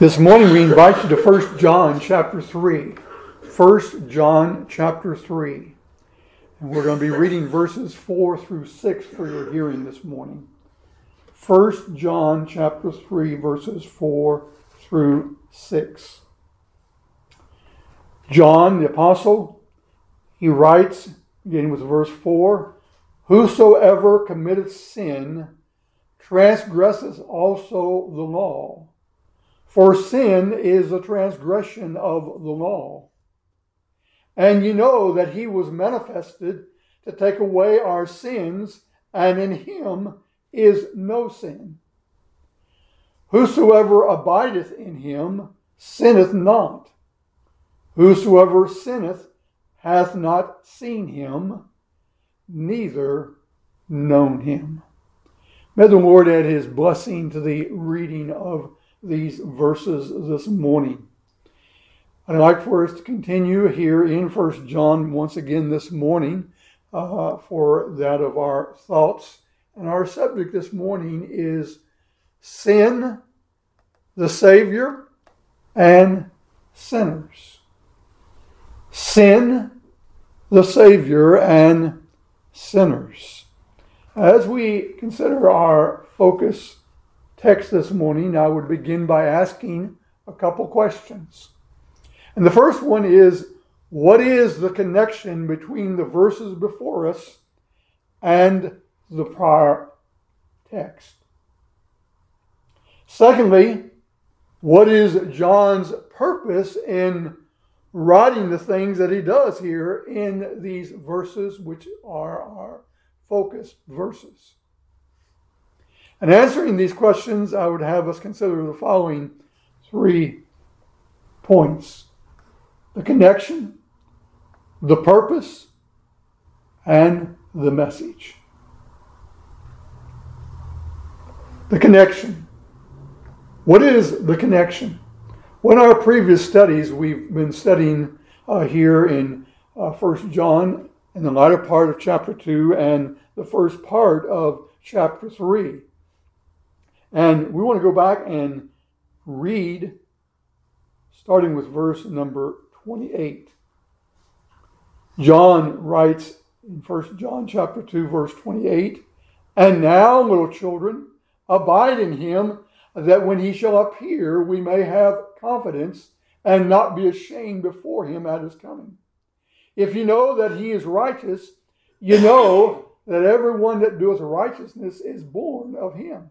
This morning we invite you to 1 John chapter 3. 1 John chapter 3. And we're going to be reading verses 4 through 6 for your hearing this morning. 1 John chapter 3 verses 4 through 6. John the apostle he writes beginning with verse 4 whosoever committeth sin transgresseth also the law for sin is a transgression of the law. And you know that he was manifested to take away our sins, and in him is no sin. Whosoever abideth in him sinneth not. Whosoever sinneth hath not seen him, neither known him. May the Lord add his blessing to the reading of these verses this morning. I'd like for us to continue here in First John once again this morning uh, for that of our thoughts. And our subject this morning is sin, the Savior, and sinners. Sin, the Savior, and sinners. As we consider our focus text this morning, I would begin by asking a couple questions. And the first one is what is the connection between the verses before us and the prior text? Secondly, what is John's purpose in writing the things that he does here in these verses, which are our focused verses? And answering these questions, I would have us consider the following three points the connection, the purpose, and the message. The connection. What is the connection? Well, in our previous studies, we've been studying uh, here in uh, 1 John in the latter part of chapter 2 and the first part of chapter 3. And we want to go back and read, starting with verse number 28. John writes in 1 John chapter 2, verse 28, And now, little children, abide in him, that when he shall appear, we may have confidence and not be ashamed before him at his coming. If you know that he is righteous, you know that everyone that doeth righteousness is born of him.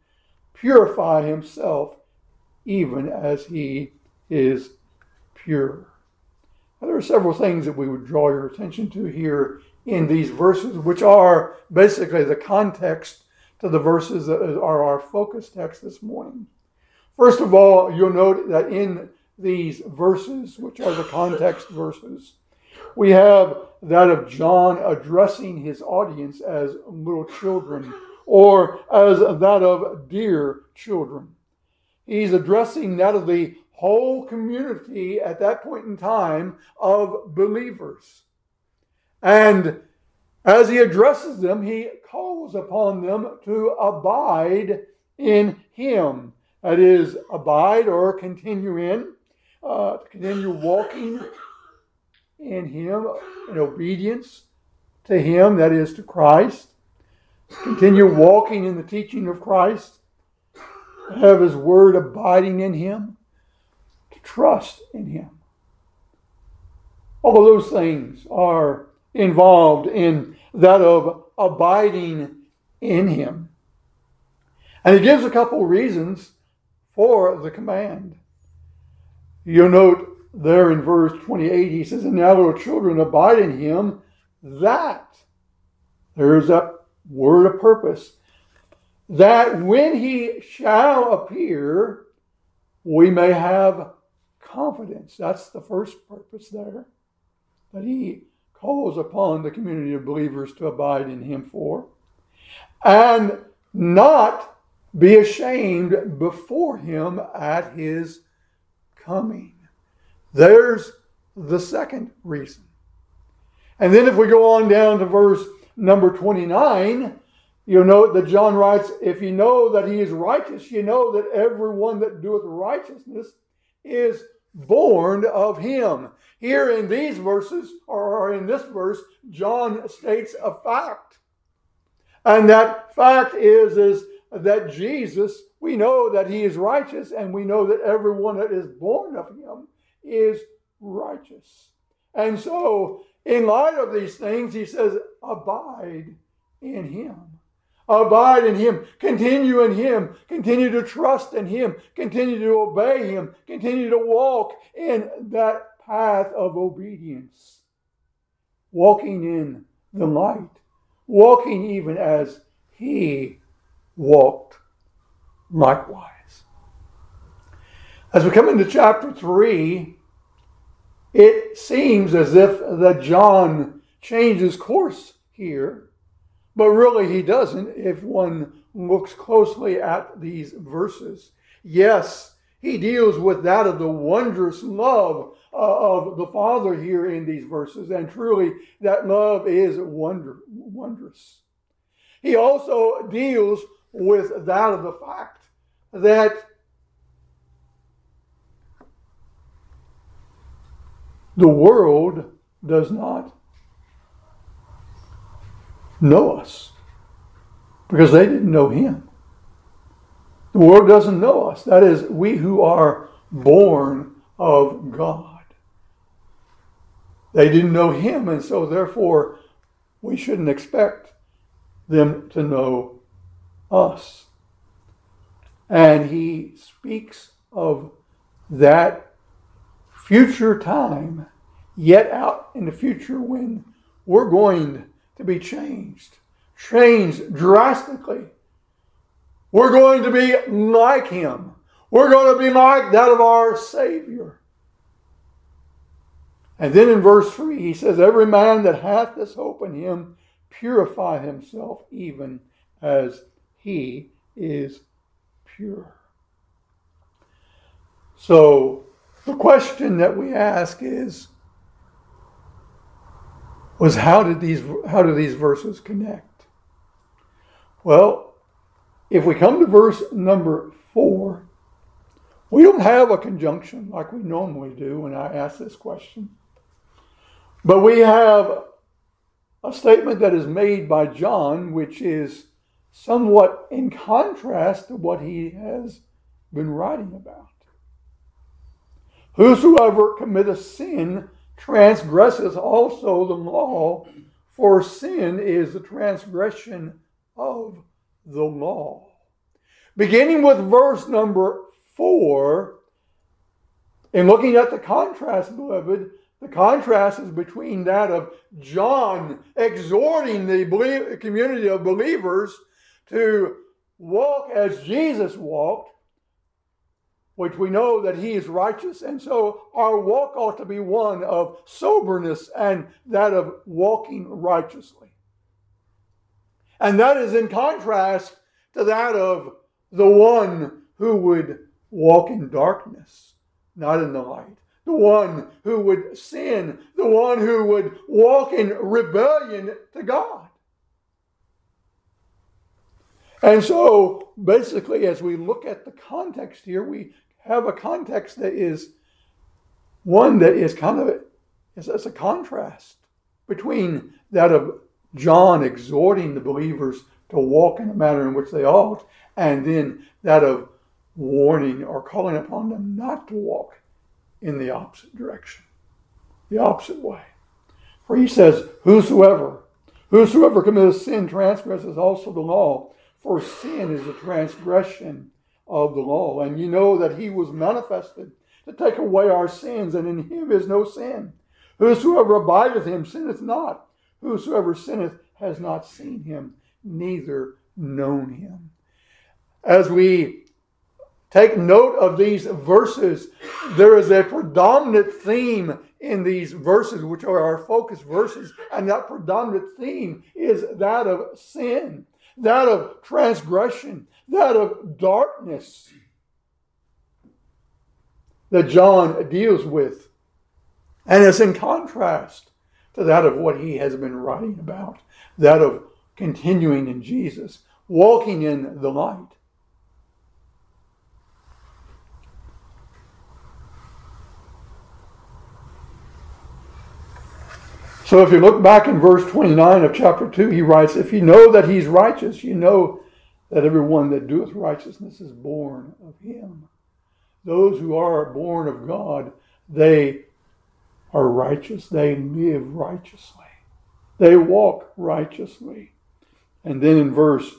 purify himself even as he is pure. Now, there are several things that we would draw your attention to here in these verses, which are basically the context to the verses that are our focus text this morning. First of all, you'll note that in these verses, which are the context verses, we have that of John addressing his audience as little children or as that of dear children. He's addressing that of the whole community at that point in time of believers. And as he addresses them, he calls upon them to abide in him. That is, abide or continue in, uh, continue walking in him in obedience to him, that is, to Christ continue walking in the teaching of Christ, have His Word abiding in Him, to trust in Him. All of those things are involved in that of abiding in Him. And He gives a couple reasons for the command. You'll note there in verse 28, He says, And now, little children, abide in Him, that there's that word of purpose, that when he shall appear, we may have confidence. That's the first purpose there that he calls upon the community of believers to abide in him for. And not be ashamed before him at his coming. There's the second reason. And then if we go on down to verse number 29, you'll note that John writes, If you know that he is righteous, you know that everyone that doeth righteousness is born of him. Here in these verses, or in this verse, John states a fact. And that fact is, is that Jesus, we know that he is righteous, and we know that everyone that is born of him is righteous. And so, in light of these things, he says, abide in him. Abide in him. Continue in him. Continue to trust in him. Continue to obey him. Continue to walk in that path of obedience. Walking in the light. Walking even as he walked likewise. As we come into chapter 3, it seems as if that John changes course here, but really he doesn't if one looks closely at these verses. Yes, he deals with that of the wondrous love uh, of the Father here in these verses, and truly that love is wonder, wondrous. He also deals with that of the fact that the world does not know us because they didn't know him. The world doesn't know us. That is, we who are born of God. They didn't know him, and so therefore we shouldn't expect them to know us. And he speaks of that future time, yet out in the future when we're going to be changed, changed drastically. We're going to be like him. We're going to be like that of our Savior. And then in verse 3, he says, Every man that hath this hope in him purify himself even as he is pure. So the question that we ask is was how did these how do these verses connect? Well, if we come to verse number 4, we don't have a conjunction like we normally do when I ask this question. But we have a statement that is made by John, which is somewhat in contrast to what he has been writing about. Whosoever committeth sin transgresseth also the law, for sin is the transgression of the law. Beginning with verse number four, in looking at the contrast, beloved, the contrast is between that of John exhorting the community of believers to walk as Jesus walked, which we know that he is righteous. And so our walk ought to be one of soberness and that of walking righteously. And that is in contrast to that of the one who would walk in darkness, not in the light the one who would sin, the one who would walk in rebellion to God. And so, basically, as we look at the context here, we have a context that is one that is kind of it's, it's a contrast between that of John exhorting the believers to walk in the manner in which they ought, and then that of warning or calling upon them not to walk in the opposite direction, the opposite way. For he says, Whosoever, whosoever committeth sin transgresses also the law, for sin is a transgression of the law. And you know that he was manifested to take away our sins, and in him is no sin. Whosoever abideth him sinneth not. Whosoever sinneth has not seen him, neither known him. As we Take note of these verses. There is a predominant theme in these verses, which are our focus verses, and that predominant theme is that of sin, that of transgression, that of darkness that John deals with. And it's in contrast to that of what he has been writing about, that of continuing in Jesus, walking in the light. So if you look back in verse 29 of chapter 2, he writes, If you know that he's righteous, you know that everyone that doeth righteousness is born of him. Those who are born of God, they are righteous. They live righteously. They walk righteously. And then in verse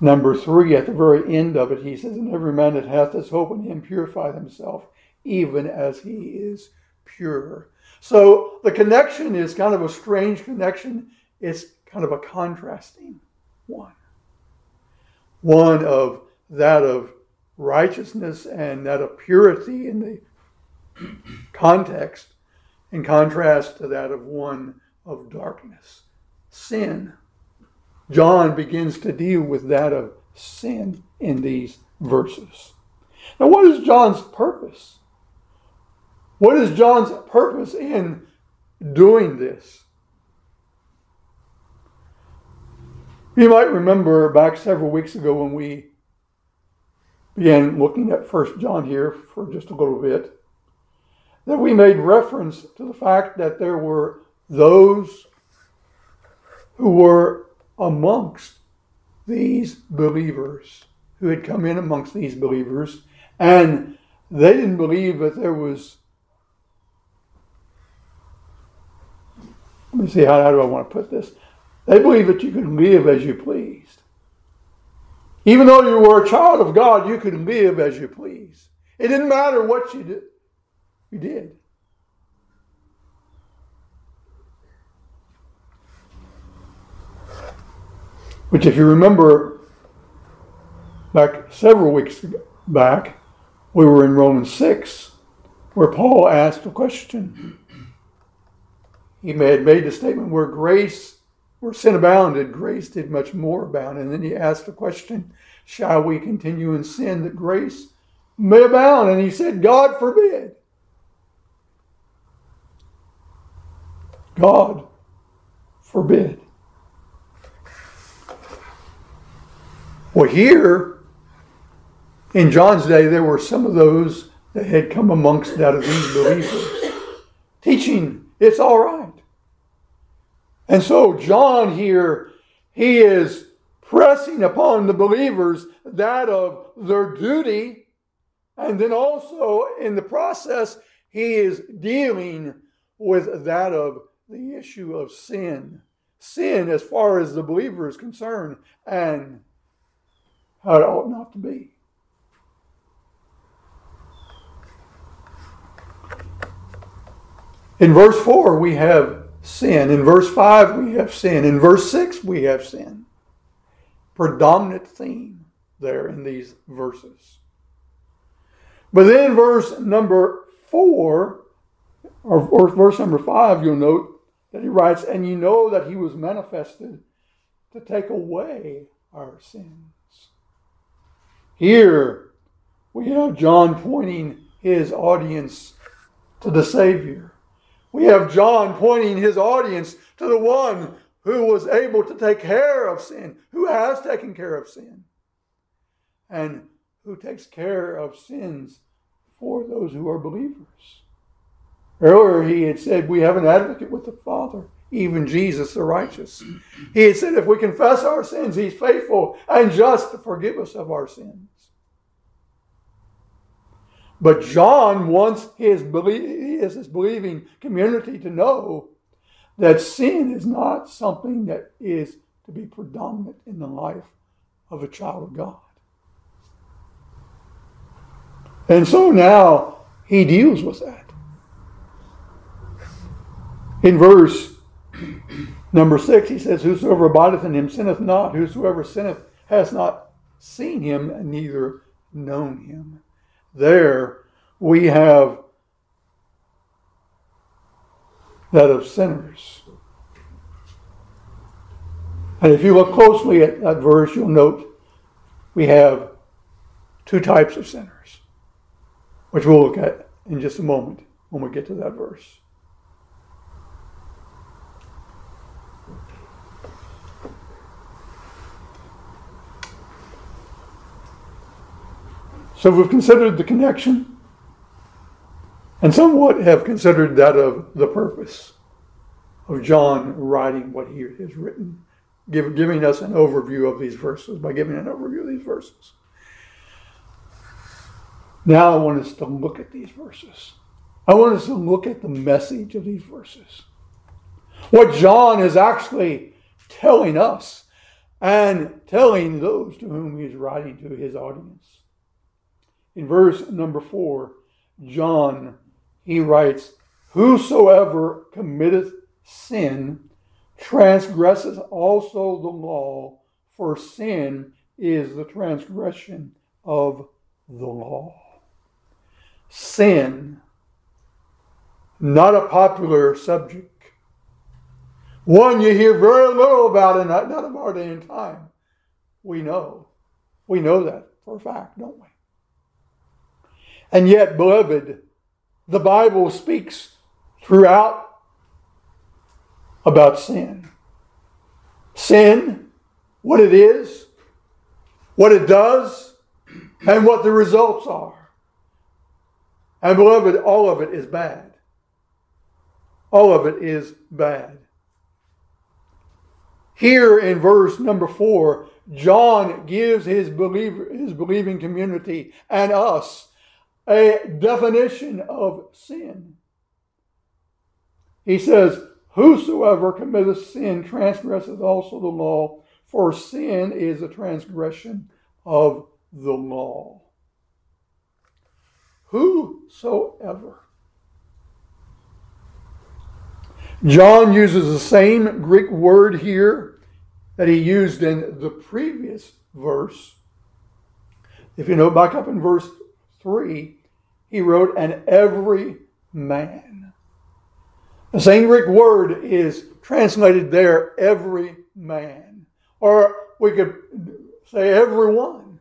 number three, at the very end of it, he says, And every man that hath this hope in him purify himself, even as he is pure. So the connection is kind of a strange connection. It's kind of a contrasting one. One of that of righteousness and that of purity in the context, in contrast to that of one of darkness. Sin. John begins to deal with that of sin in these verses. Now, what is John's purpose? What is John's purpose in doing this? You might remember back several weeks ago when we began looking at First John here for just a little bit, that we made reference to the fact that there were those who were amongst these believers, who had come in amongst these believers, and they didn't believe that there was let me see, how, how do I want to put this? They believe that you could live as you pleased. Even though you were a child of God, you could live as you please. It didn't matter what you did. You did. Which, if you remember back several weeks back, we were in Romans 6, where Paul asked a question he had made the statement where grace, where sin abounded, grace did much more abound. And then he asked the question, shall we continue in sin that grace may abound? And he said, God forbid. God forbid. Well, here in John's day, there were some of those that had come amongst that of these believers, teaching it's all right. And so, John here, he is pressing upon the believers that of their duty. And then also, in the process, he is dealing with that of the issue of sin. Sin, as far as the believer is concerned, and how it ought not to be. In verse 4, we have sin. In verse 5, we have sin. In verse 6, we have sin. Predominant theme there in these verses. But then verse number 4, or verse number 5, you'll note that he writes, And you know that he was manifested to take away our sins. Here we have John pointing his audience to the Savior. We have John pointing his audience to the one who was able to take care of sin, who has taken care of sin, and who takes care of sins for those who are believers. Earlier, he had said, We have an advocate with the Father, even Jesus the righteous. He had said, If we confess our sins, he's faithful and just to forgive us of our sins. But John wants his, his believing community to know that sin is not something that is to be predominant in the life of a child of God. And so now he deals with that. In verse number six, he says, Whosoever abideth in him sinneth not, whosoever sinneth has not seen him, neither known him. There we have that of sinners. And if you look closely at that verse, you'll note we have two types of sinners, which we'll look at in just a moment when we get to that verse. So we've considered the connection and somewhat have considered that of the purpose of John writing what he has written, giving us an overview of these verses, by giving an overview of these verses. Now I want us to look at these verses. I want us to look at the message of these verses. What John is actually telling us and telling those to whom he is writing to his audience. In verse number four, John, he writes, Whosoever committeth sin transgresses also the law, for sin is the transgression of the law. Sin, not a popular subject. One you hear very little about in not of our day and time. We know. We know that for a fact, don't we? And yet, beloved, the Bible speaks throughout about sin. Sin, what it is, what it does, and what the results are. And beloved, all of it is bad. All of it is bad. Here in verse number four, John gives his, believer, his believing community and us a definition of sin. He says, Whosoever committeth sin transgresseth also the law, for sin is a transgression of the law. Whosoever. John uses the same Greek word here that he used in the previous verse. If you know, back up in verse 3, he wrote, and every man. The same Greek word is translated there, every man. Or we could say everyone.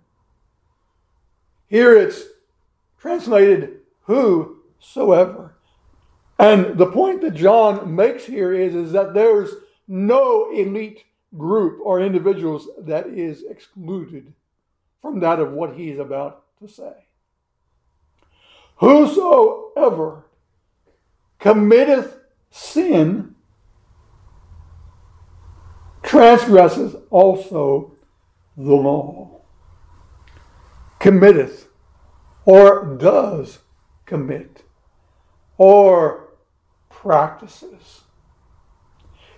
Here it's translated whosoever. And the point that John makes here is, is that there's no elite group or individuals that is excluded from that of what he's about to say. Whosoever committeth sin transgresses also the law. Committeth, or does commit, or practices.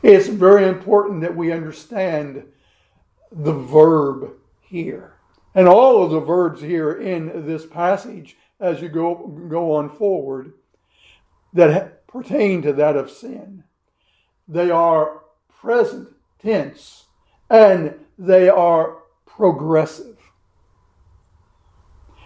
It's very important that we understand the verb here. And all of the verbs here in this passage as you go, go on forward that pertain to that of sin. They are present tense and they are progressive.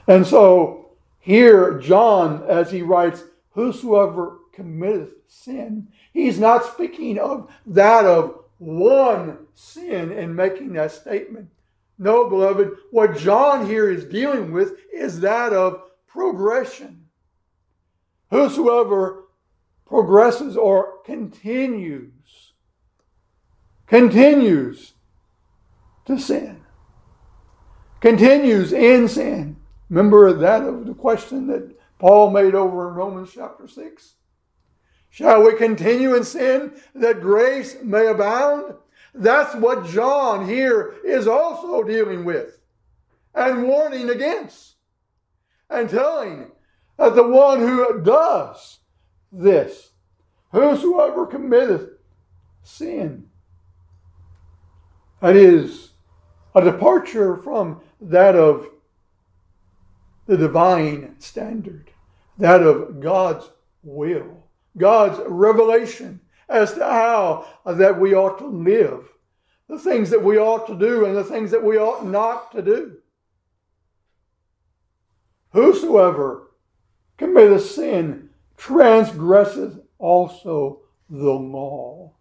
And so here, John, as he writes, Whosoever committeth sin, he's not speaking of that of one sin in making that statement. No, beloved, what John here is dealing with is that of progression. Whosoever progresses or continues, continues to sin, continues in sin. Remember that of the question that Paul made over in Romans chapter 6? Shall we continue in sin that grace may abound? That's what John here is also dealing with and warning against and telling that the one who does this, whosoever committeth sin, that is a departure from that of the divine standard, that of God's will, God's revelation as to how that we ought to live, the things that we ought to do and the things that we ought not to do. Whosoever committeth sin transgresseth also the law.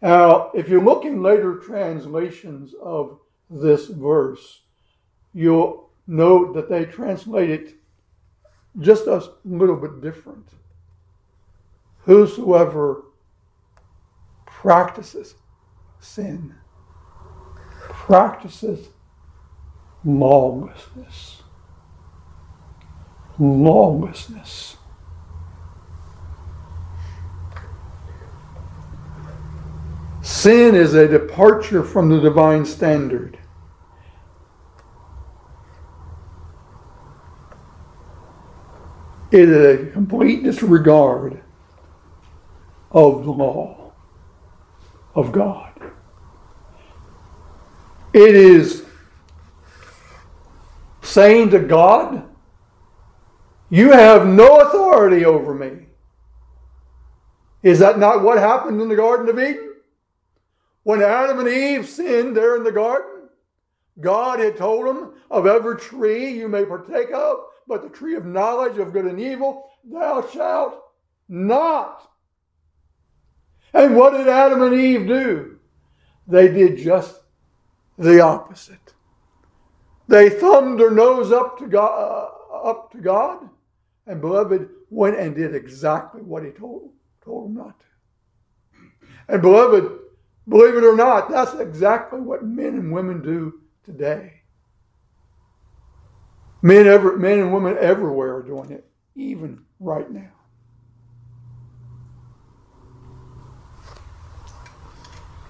Now, if you look in later translations of this verse, you'll note that they translate it just a little bit different. Whosoever practices sin practices lawlessness. Lawlessness. Sin is a departure from the divine standard. It is a complete disregard of the law of God. It is saying to God, You have no authority over me. Is that not what happened in the Garden of Eden? When Adam and Eve sinned there in the garden, God had told them, Of every tree you may partake of, but the tree of knowledge of good and evil thou shalt not. And what did Adam and Eve do? They did just the opposite. They thumbed their nose up to God, uh, up to God, and beloved went and did exactly what He told told him not to. And beloved, Believe it or not, that's exactly what men and women do today. Men, ever, men and women everywhere are doing it, even right now.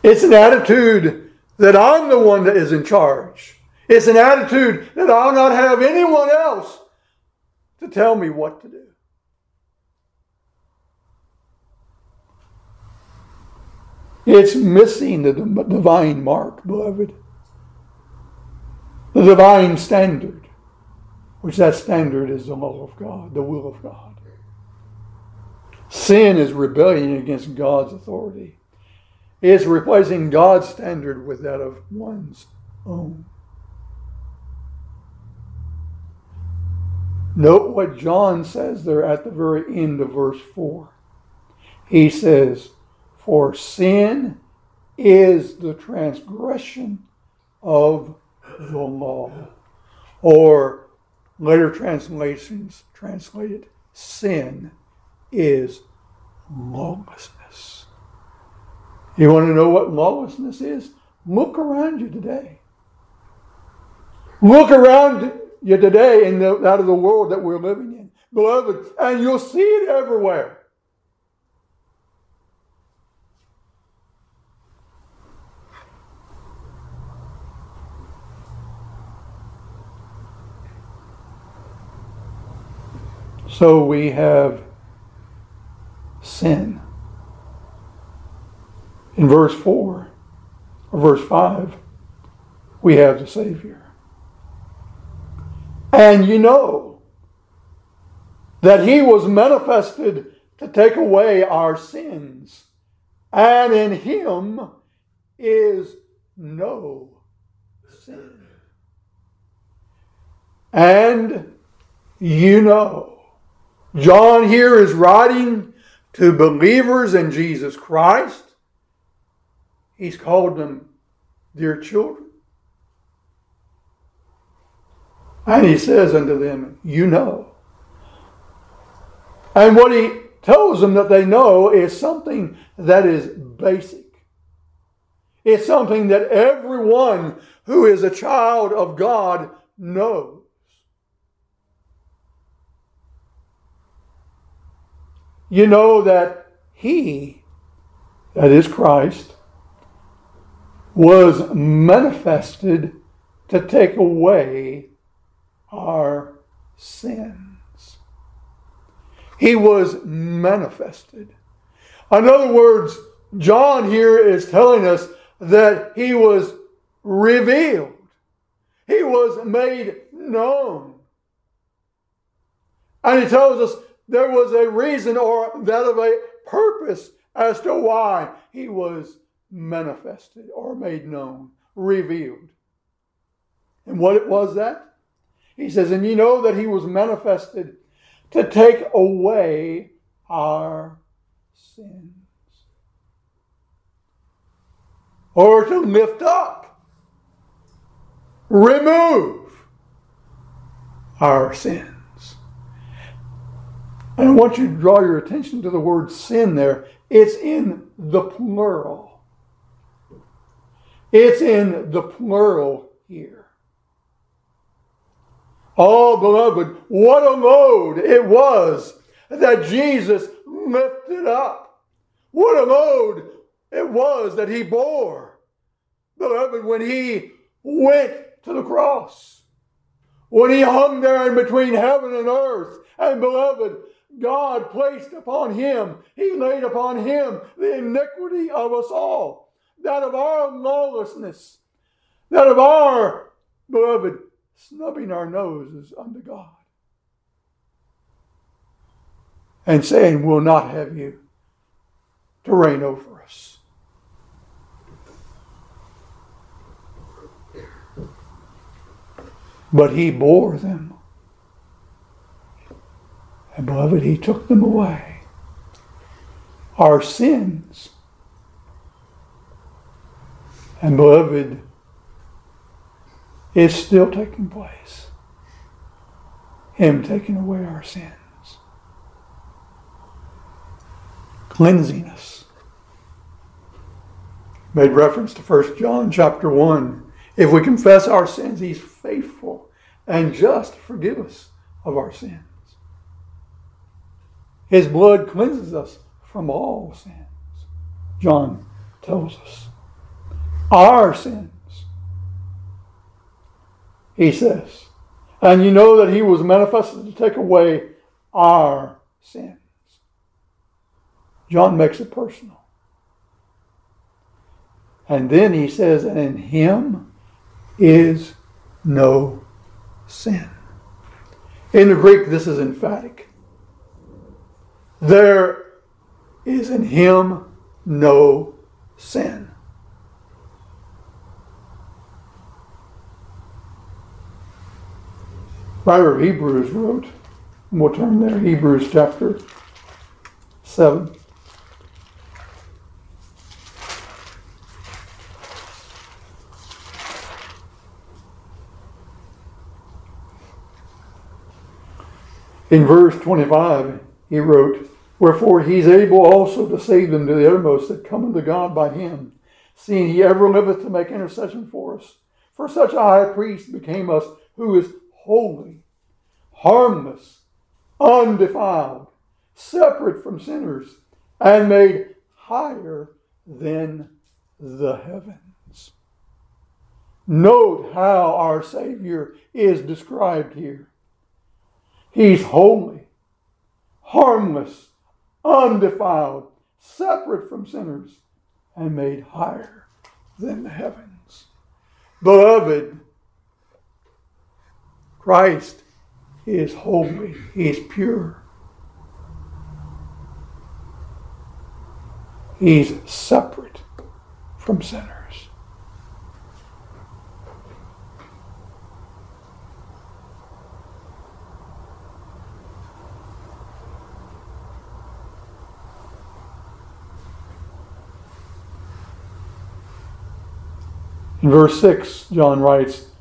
It's an attitude that I'm the one that is in charge. It's an attitude that I'll not have anyone else to tell me what to do. It's missing the divine mark, beloved. The divine standard, which that standard is the law of God, the will of God. Sin is rebellion against God's authority. It's replacing God's standard with that of one's own. Note what John says there at the very end of verse 4. He says, for sin is the transgression of the law. Or later translations translated, sin is lawlessness. You want to know what lawlessness is? Look around you today. Look around you today in the, out of the world that we're living in, beloved, and you'll see it everywhere. So we have sin. In verse 4 or verse 5, we have the Savior. And you know that He was manifested to take away our sins, and in Him is no sin. And you know John here is writing to believers in Jesus Christ. He's called them dear children. And he says unto them, You know. And what he tells them that they know is something that is basic. It's something that everyone who is a child of God knows. you know that He, that is Christ, was manifested to take away our sins. He was manifested. In other words, John here is telling us that he was revealed. He was made known. And he tells us there was a reason or that of a purpose as to why he was manifested or made known, revealed. And what it was that? He says, And you know that he was manifested to take away our sins. Or to lift up, remove our sins. And I want you to draw your attention to the word sin there. It's in the plural. It's in the plural here. Oh, beloved, what a load it was that Jesus lifted up. What a load it was that he bore. Beloved, when he went to the cross, when he hung there in between heaven and earth, and beloved, God placed upon him, he laid upon him the iniquity of us all, that of our lawlessness, that of our, beloved, snubbing our noses unto God. And saying, We'll not have you to reign over us. But he bore them and beloved, He took them away. Our sins. And beloved, it's still taking place. Him taking away our sins. Cleansing us. Made reference to 1 John chapter 1. If we confess our sins, he's faithful and just to forgive us of our sins. His blood cleanses us from all sins. John tells us. Our sins. He says. And you know that he was manifested to take away our sins. John makes it personal. And then he says, and in him is no sin. In the Greek, this is emphatic. There is in him no sin. Writer of Hebrews wrote, and we'll turn there, Hebrews chapter 7. In verse 25, he wrote, Wherefore he is able also to save them to the uttermost that come unto God by him, seeing he ever liveth to make intercession for us. For such a high priest became us, who is holy, harmless, undefiled, separate from sinners, and made higher than the heavens. Note how our Savior is described here. He's holy, harmless, undefiled, separate from sinners, and made higher than the heavens. Beloved, Christ is holy, He is pure. He's separate from sinners. In verse 6, John writes,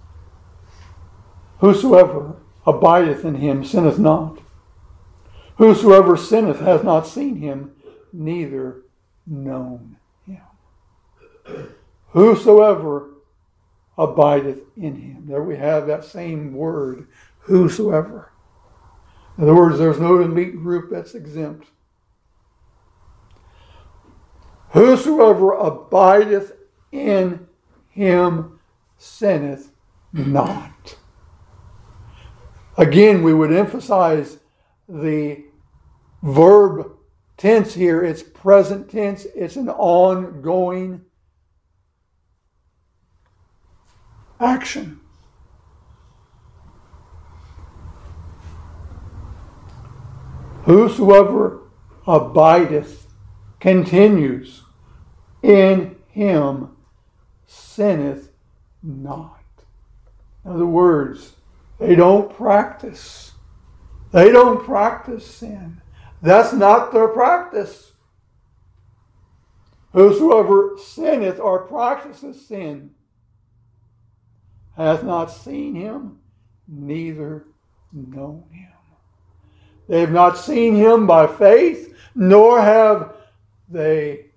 Whosoever abideth in him sinneth not. Whosoever sinneth has not seen him, neither known him. Whosoever abideth in him. There we have that same word, whosoever. In other words, there's no elite group that's exempt. Whosoever abideth in him sinneth not. Again, we would emphasize the verb tense here. It's present tense, it's an ongoing action. Whosoever abideth continues in him sinneth not. In other words, They don't practice. They don't practice sin. That's not their practice. Whosoever sinneth or practices sin hath not seen him, neither known him. They have not seen him by faith, nor have they,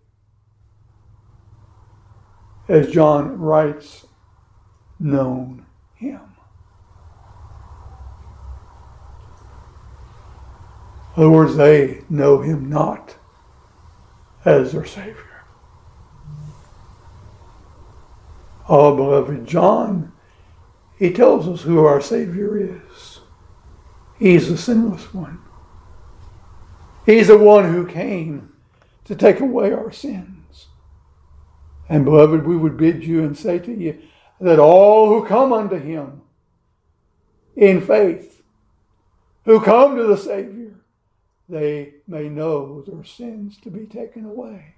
as John writes, known him. In other words, they know him not as their Savior. Oh, beloved, John, he tells us who our Savior is. He's the sinless one. He's the one who came to take away our sins. And beloved, we would bid you and say to you that all who come unto him in faith, who come to the Savior, they may know their sins to be taken away,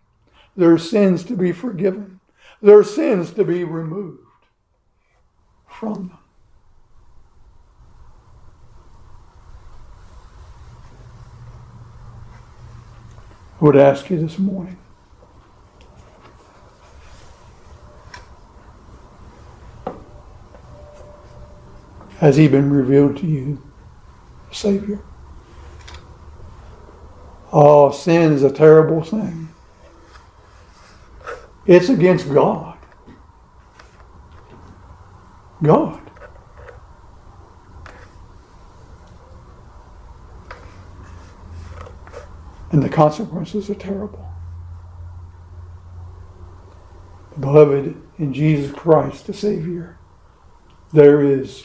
their sins to be forgiven, their sins to be removed from them. I would ask you this morning Has he been revealed to you, Savior? Oh, sin is a terrible thing. It's against God. God. And the consequences are terrible. Beloved, in Jesus Christ, the Savior, there is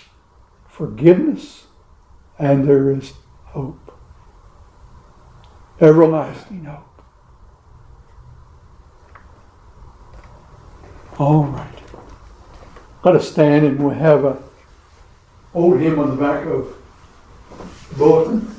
forgiveness and there is hope. Everlasting hope. All right. Let us stand and we'll have a old hymn on the back of the bulletin.